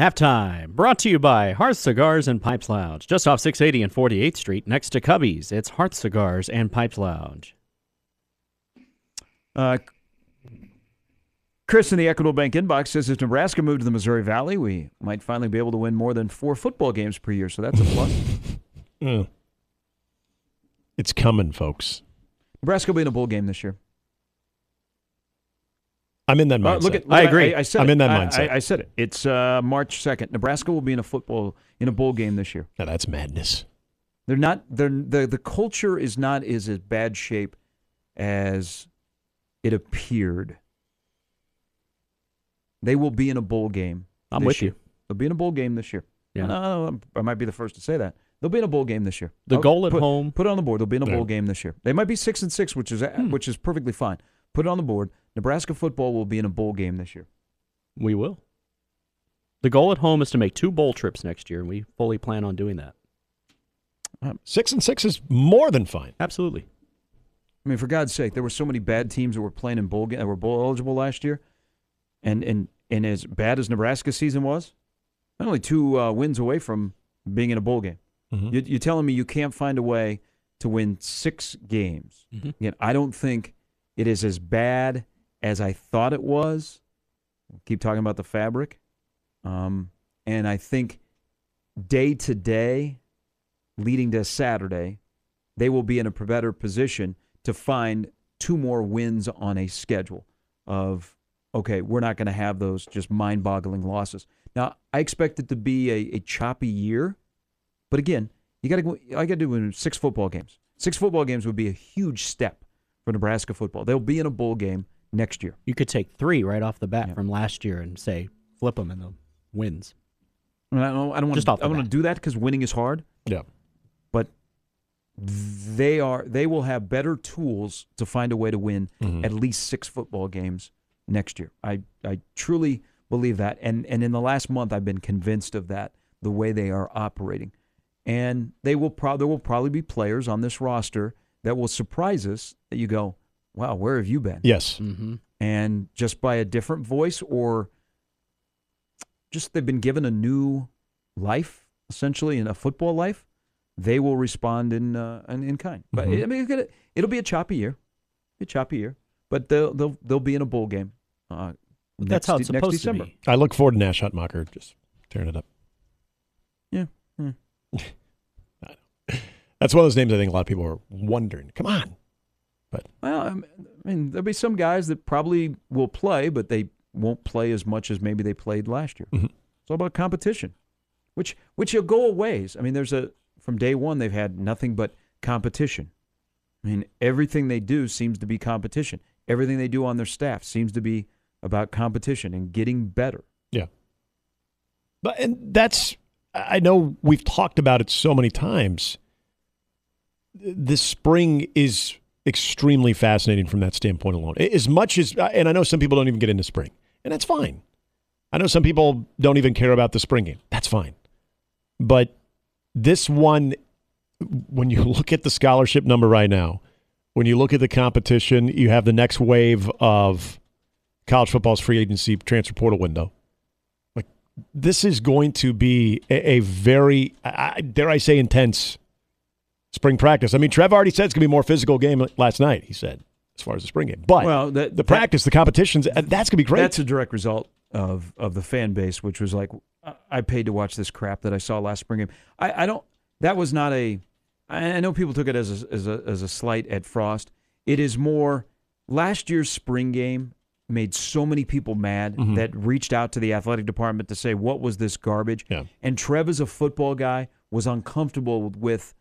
Halftime, brought to you by Hearth Cigars and Pipes Lounge, just off 680 and 48th Street, next to Cubby's. It's Hearth Cigars and Pipes Lounge. Uh, Chris in the Equitable Bank inbox says if Nebraska moved to the Missouri Valley, we might finally be able to win more than four football games per year. So that's a plus. Mm. It's coming, folks. Nebraska will be in a bowl game this year. I'm in that Uh, mindset. look at, I agree. I, I said I'm it. in that mindset. I, I said it. It's uh, March second. Nebraska will be in a football in a bowl game this year. now that's madness. They're not. They're the the culture is not is as bad shape as it appeared. They will be in a bowl game. I'm with year. you. They'll be in a bowl game this year. Yeah. No, no, I might be the first to say that. They'll be in a bowl game this year. The I'll goal at put, home- Put it on the board. They'll be in a Yeah. bowl game this year. They might be six and six, which is Hmm. which is perfectly fine. Put it on the board. Nebraska football will be in a bowl game this year. We will. The goal at home is to make two bowl trips next year, and we fully plan on doing that. Six and six is more than fine. Absolutely. I mean, for God's sake, there were so many bad teams that were playing in bowl ga- that were bowl eligible last year, and and and as bad as Nebraska's season was, not only two uh, wins away from being in a bowl game. Mhm. You, you're telling me you can't find a way to win six games? Mhm. Again, I don't think it is as bad as I thought it was. Keep talking about the fabric, um, and I think day to day, leading to Saturday, they will be in a better position to find two more wins on a schedule of okay, we're not going to have those just mind-boggling losses. Now, I expect it to be a, a choppy year, but again, you got to go. I got to do six football games. Six football games would be a huge step for Nebraska football. They'll be in a bowl game next year. You could take three right off the bat Yeah. from last year and say flip them in the wins. I, don't. I don't want to. I want to do that because winning is hard. Yeah. but they are they will have better tools to find a way to win Mhm. at least six football games next year. I, I truly believe that. And and in the last month I've been convinced of that, the way they are operating. And they will pro- there will probably be players on this roster that will surprise us that you go, Wow, where have you been? Yes. Mm-hmm. and just by a different voice or just they've been given a new life essentially in a football life they will respond in uh, in, in kind but Mhm. i mean gonna, it'll be a choppy year a choppy year but they'll they'll they'll be in a bowl game uh, That's how it's next supposed December. to be. I look forward to Nash Hutmacher just tearing it up. yeah Hmm. That's one of those names I think a lot of people are wondering. Come on. But well I mean there'll be some guys that probably will play but they won't play as much as maybe they played last year Mhm. It's all about competition, which which will go a ways. I mean, there's a from day one they've had nothing but competition. I mean, everything they do seems to be competition. Everything they do on their staff seems to be about competition and getting better. Yeah. But and that's I know we've talked about it so many times. This spring is extremely fascinating from that standpoint alone. As much as uh, and I know some people don't even get into spring, and that's fine. I know some people don't even care about the spring game. That's fine. But this one when you look at the scholarship number right now, when you look at the competition, you have the next wave of college football's free agency transfer portal window Like, this is going to be a, a very, I- dare I say, intense spring practice. I mean, Trev already said it's going to be a more physical game last night, he said, as far as the spring game. But Well, that- the that- practice, the competitions, uh, that's going to be great. That's a direct result of of the fan base, which was like, I- paid to watch this crap that I saw last spring game. I, I don't. That was not a, I know people took it as a, as a as a slight at Frost. It is more. Last year's spring game made so many people mad Mhm. that reached out to the athletic department to say, "What was this garbage?" Yeah. And Trev, as a football guy, was uncomfortable with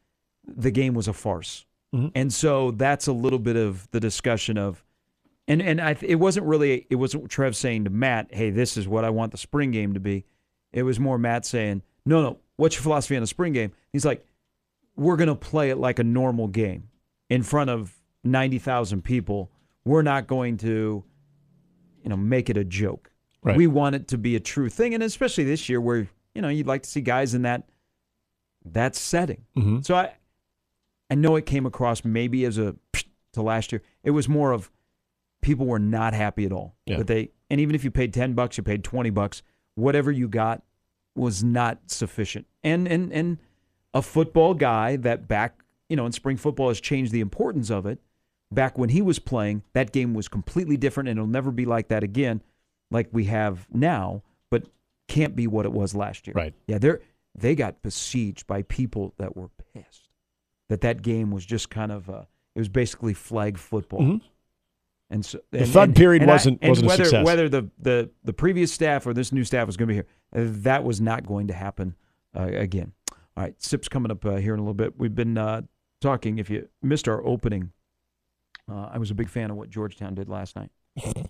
the game was a farce. Mhm. And so that's a little bit of the discussion of, and and I, it wasn't really it wasn't Trev saying to Matt, "Hey, this is what I want the spring game to be." It was more Matt saying, "No, no, what's your philosophy on a spring game?" He's like, "We're going to play it like a normal game in front of 90,000 people. We're not going to you know, make it a joke. Right. We want it to be a true thing and especially this year where, you know, you'd like to see guys in that that setting. Mm-hmm. So I I know it came across maybe as a to last year. It was more of people were not happy at all. Yeah. That they and even if you paid 10 bucks, you paid 20 bucks, whatever you got was not sufficient. And and and a football guy that back, you know, in spring football has changed the importance of it. Back when he was playing, that game was completely different and it'll never be like that again like we have now, but can't be what it was last year. Right. Yeah, they're they got besieged by people that were pissed that that game was just kind of uh, it was basically flag football. Mhm. And so The and, thud and- period and wasn't- and wasn't a success. whether the, the the previous staff or this new staff was going to be here, uh, that was not going to happen uh, again. All right, sips coming up uh, here in a little bit. We've been uh, talking. If you missed our opening, uh, I was a big fan of what Georgetown did last night.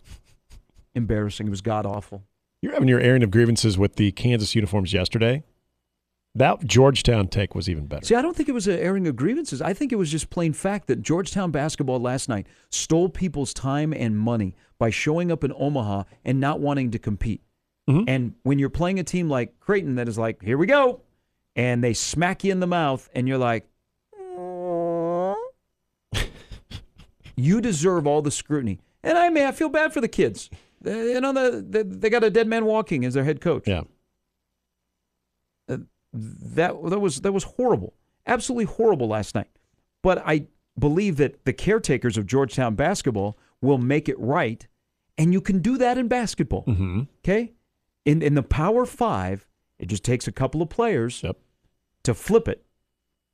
Embarrassing. It was god awful. You're having your airing of grievances with the Kansas uniforms yesterday. That Georgetown take was even better. See, I don't think it was an airing of grievances. I think it was just plain fact that Georgetown basketball last night stole people's time and money by showing up in Omaha and not wanting to compete. Mhm. And when you're playing a team like Creighton that is like, here we go, and they smack you in the mouth, and you're like, you deserve all the scrutiny. And I mean, I feel bad for the kids. They- You know, the, the, they got a dead man walking as their head coach yeah. That that was that was horrible, absolutely horrible last night. But I believe that the caretakers of Georgetown basketball will make it right, and you can do that in basketball. hmm Okay, in in the Power Five, it just takes a couple of players Yep. to flip it.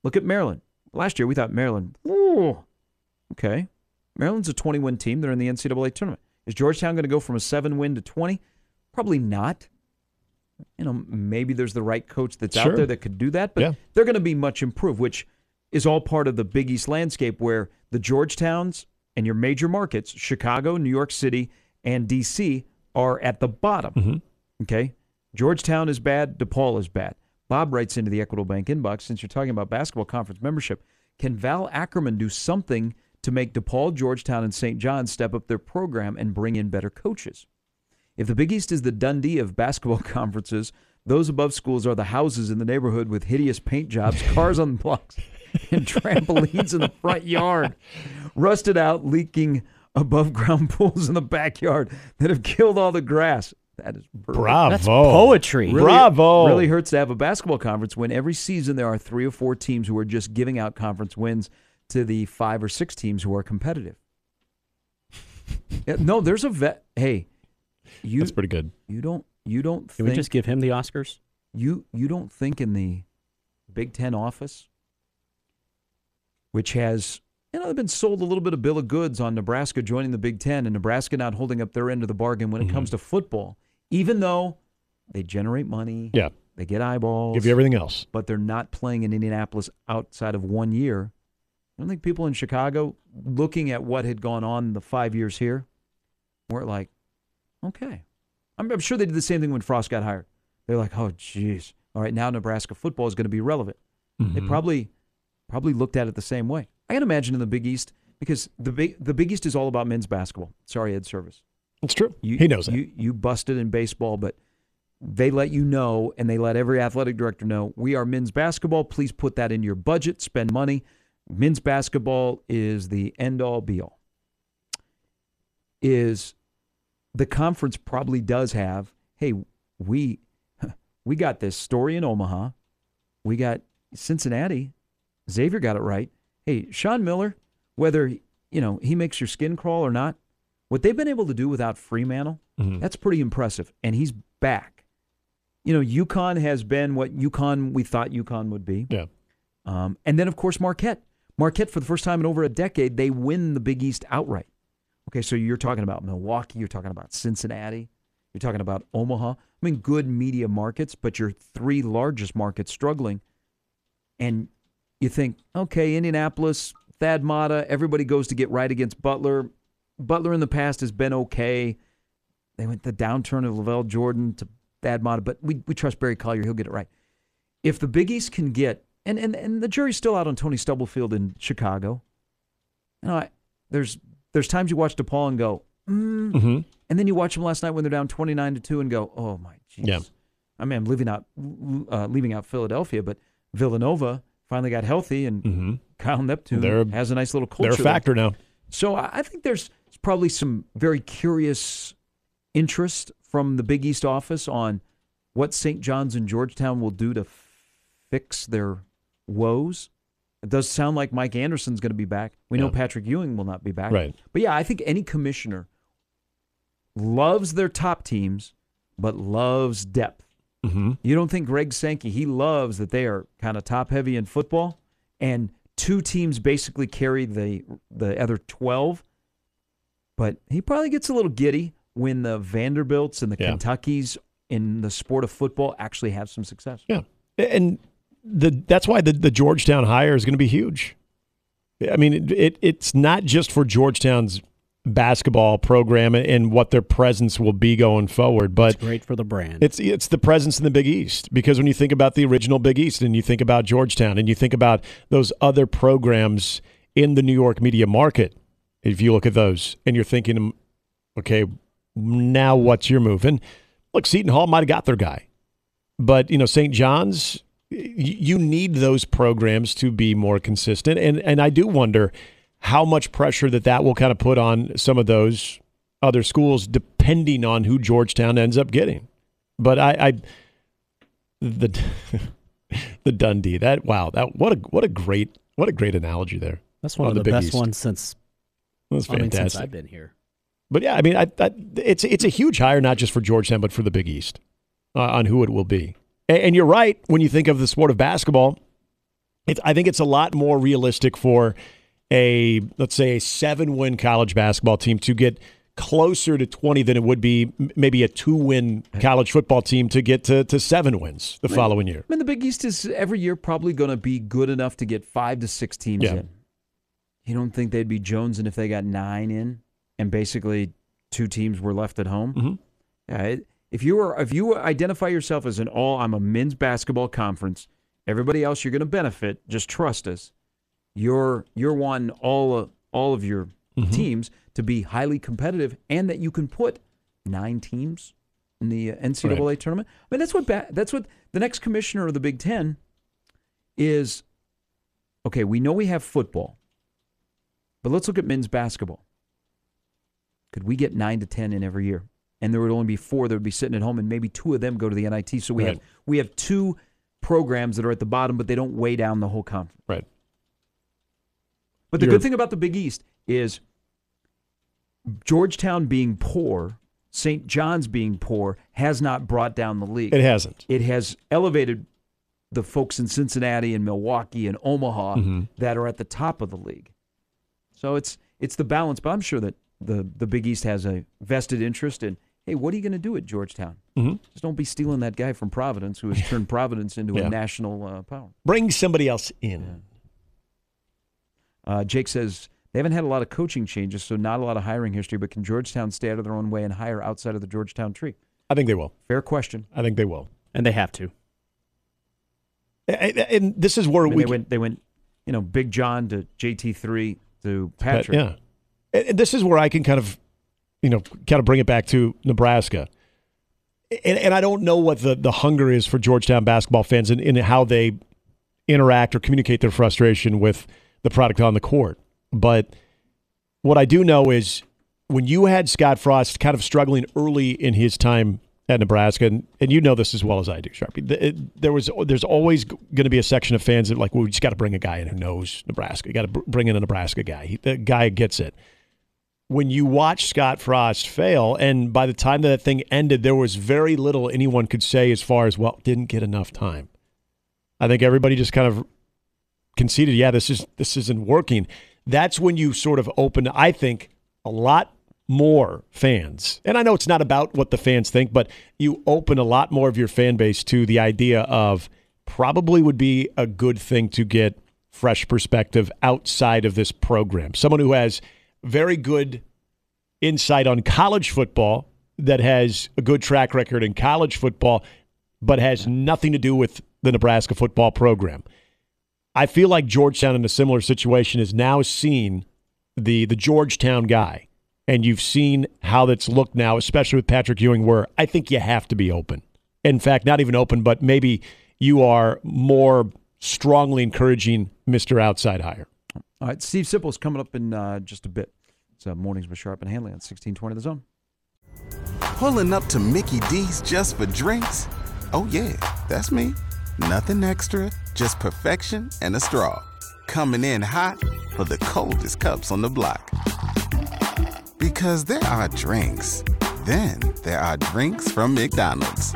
Look at Maryland. Last year we thought Maryland, ooh, okay, Maryland's a 20-win team. They're in the NCAA tournament. Is Georgetown going to go from a seven-win to 20? Probably not. You know, maybe there's the right coach that's Sure. out there that could do that, but Yeah. they're going to be much improved, which is all part of the Big East landscape where the Georgetowns and your major markets, Chicago, New York City, and DC, are at the bottom. Mhm. Okay. Georgetown is bad. DePaul is bad. Bob writes into the Equitable Bank inbox since you're talking about basketball conference membership, can Val Ackerman do something to make DePaul, Georgetown, and St. John's step up their program and bring in better coaches? If the Big East is the Dundee of basketball conferences, those above schools are the houses in the neighborhood with hideous paint jobs, cars on the blocks, and trampolines in the front yard, rusted out, leaking above ground pools in the backyard that have killed all the grass. That is brutal. Bravo. That's poetry. Really- Bravo. Really hurts to have a basketball conference when every season there are three or four teams who are just giving out conference wins to the five or six teams who are competitive. No, there's a vet. Hey, you That's pretty good. you don't you don't Can think we just give him the Oscars? you you don't think in the Big Ten office, which has you know they've been sold a little bit of bill of goods on Nebraska joining the Big Ten and Nebraska not holding up their end of the bargain when it comes mm-hmm. to football, even though they generate money, Yeah. they get eyeballs, Give you everything else. but they're not playing in Indianapolis outside of one year. I don't think people in Chicago, looking at what had gone on the five years here, weren't like, okay. I'm, I'm sure they did the same thing when Frost got hired. They're like, oh, geez. All right, now Nebraska football is going to be relevant. They Mhm. probably probably looked at it the same way. I can imagine in the Big East because the big the Big East is all about men's basketball. Sorry, Ed Servais. It's true. You, he knows that. You you busted in baseball, but they let you know and they let every athletic director know we are men's basketball. Please put that in your budget. Spend money. Men's basketball is the end all be all. Is the conference probably does have, hey, we we got this story in Omaha. We got Cincinnati. Xavier got it right. Hey, Sean Miller, whether you know he makes your skin crawl or not, what they've been able to do without Freemantle, Mhm. that's pretty impressive. And he's back. You know, UConn has been what UConn we thought UConn would be. Yeah. Um, and then, of course, Marquette. Marquette, for the first time in over a decade, they win the Big East outright. Okay, so you're talking about Milwaukee, you're talking about Cincinnati, you're talking about Omaha. I mean, good media markets, but your three largest markets struggling. And you think, okay, Indianapolis, Thad Matta, everybody goes to get right against Butler. Butler in the past has been okay. They went the downturn of LaVall Jordan to Thad Matta, but we, we trust Barry Collier. He'll get it right. If the Big East can get, and, and, and the jury's still out on Tony Stubblefield in Chicago. You know, I, there's there's times you watch DePaul and go, mm, Mm-hmm. and then you watch them last night when they're down 29 to 2 and go, oh my jeez. Yeah. I mean, I'm leaving out uh, leaving out Philadelphia, but Villanova finally got healthy and Mm-hmm. Kyle Neptune They're- has a nice little culture. They're a there. factor now. So I I think there's probably some very curious interest from the Big East office on what St. John's and Georgetown will do to f- fix their woes. It does sound like Mike Anderson's going to be back. We know Patrick Ewing will not be back. Right. But yeah, I think any commissioner loves their top teams, but loves depth. Mm-hmm. You don't think Greg Sankey, he loves that they are kind of top heavy in football and two teams basically carry the the other 12. But he probably gets a little giddy when the Vanderbilts and the Yeah. Kentuckys in the sport of football actually have some success. Yeah, and the that's why the the Georgetown hire is going to be huge. I mean, it, it it's not just for Georgetown's basketball program and what their presence will be going forward, but It's great for the brand. it's it's the presence in the Big East because when you think about the original Big East and you think about Georgetown and you think about those other programs in the New York media market, if you look at those and you're thinking, okay, now what's your move? And look, Seton Hall might have got their guy, but you know St. John's, you need those programs to be more consistent, and and I do wonder how much pressure that that will kind of put on some of those other schools, depending on who Georgetown ends up getting. But I, I the the Dundee that wow that what a what a great what a great analogy there. That's one on of the the, best East. ones since That's I mean fantastic. since I've been here. But yeah, I mean, I, I, it's it's a huge hire not just for Georgetown but for the Big East uh, on who it will be. And, you're right when you think of the sport of basketball. It's, I think it's a lot more realistic for a let's say a seven win college basketball team to get closer to 20 than it would be maybe a two win college football team to get to, to seven wins the following year. I mean, the Big East is every year probably going to be good enough to get five to six teams Yeah. in. You don't think they'd be jonesing if they got nine in, and basically two teams were left at home? Mhm. Yeah, it, if you were if you identify yourself as an all, I'm a men's basketball conference. Everybody else, you're going to benefit. Just trust us. You're you're wanting all of, all of your teams to be highly competitive, and that you can put nine teams in the uh, NCAA Right. tournament. I mean, that's what ba- that's what the next commissioner of the Big Ten is. Okay, we know we have football, but let's look at men's basketball. Could we get nine to ten in every year? And there would only be four that would be sitting at home, and maybe two of them go to the NIT. So we Right. have we have two programs that are at the bottom, but they don't weigh down the whole conference. Right. But the You're- good thing about the Big East is Georgetown being poor, St. John's being poor, has not brought down the league. It hasn't. It has elevated the folks in Cincinnati and Milwaukee and Omaha Mhm. that are at the top of the league. So it's it's the balance, but I'm sure that the the Big East has a vested interest in. Hey, what are you going to do at Georgetown? Mhm. Just don't be stealing that guy from Providence who has turned Providence into Yeah. a national uh, power. Bring somebody else in. Uh, Jake says they haven't had a lot of coaching changes, so not a lot of hiring history. But can Georgetown stay out of their own way and hire outside of the Georgetown tree? I think they will. Fair question. I think they will. And they have to. And, and this is where I mean, we they went, they went, you know, Big John to JT three to But, Patrick. yeah. And- and this is where I can kind of, you know, kind of bring it back to Nebraska. And, and I don't know what the, the hunger is for Georgetown basketball fans and in how they interact or communicate their frustration with the product on the court. But what I do know is when you had Scott Frost kind of struggling early in his time at Nebraska, and, and you know this as well as I do, Sharpie. it- there was there's always going to be a section of fans that like, well, we just got to bring a guy in who knows Nebraska. You got to br- bring in a Nebraska guy. He, the guy gets it. When you watch Scott Frost fail, and by the time that that thing ended, there was very little anyone could say as far as well, didn't get enough time. I think everybody just kind of conceded, yeah, this is this isn't working. That's when you sort of open, I think, a lot more fans. And I know it's not about what the fans think, but you open a lot more of your fan base to the idea of probably would be a good thing to get fresh perspective outside of this program. Someone who has very good insight on college football that has a good track record in college football, but has nothing to do with the Nebraska football program. I feel like Georgetown in a similar situation is now seen the the Georgetown guy, and you've seen how that's looked now, especially with Patrick Ewing. Where I think you have to be open. In fact, not even open, but maybe you are more strongly encouraging Mister Outside Hire. All right, Steve Sipple's coming up in uh, just a bit. It's uh, mornings with Sharp and Hanley on sixteen twenty the zone. Pulling up to Mickey D's just for drinks? Oh, yeah, that's me. Nothing extra, just perfection and a straw. Coming in hot for the coldest cups on the block. Because there are drinks, then there are drinks from McDonald's.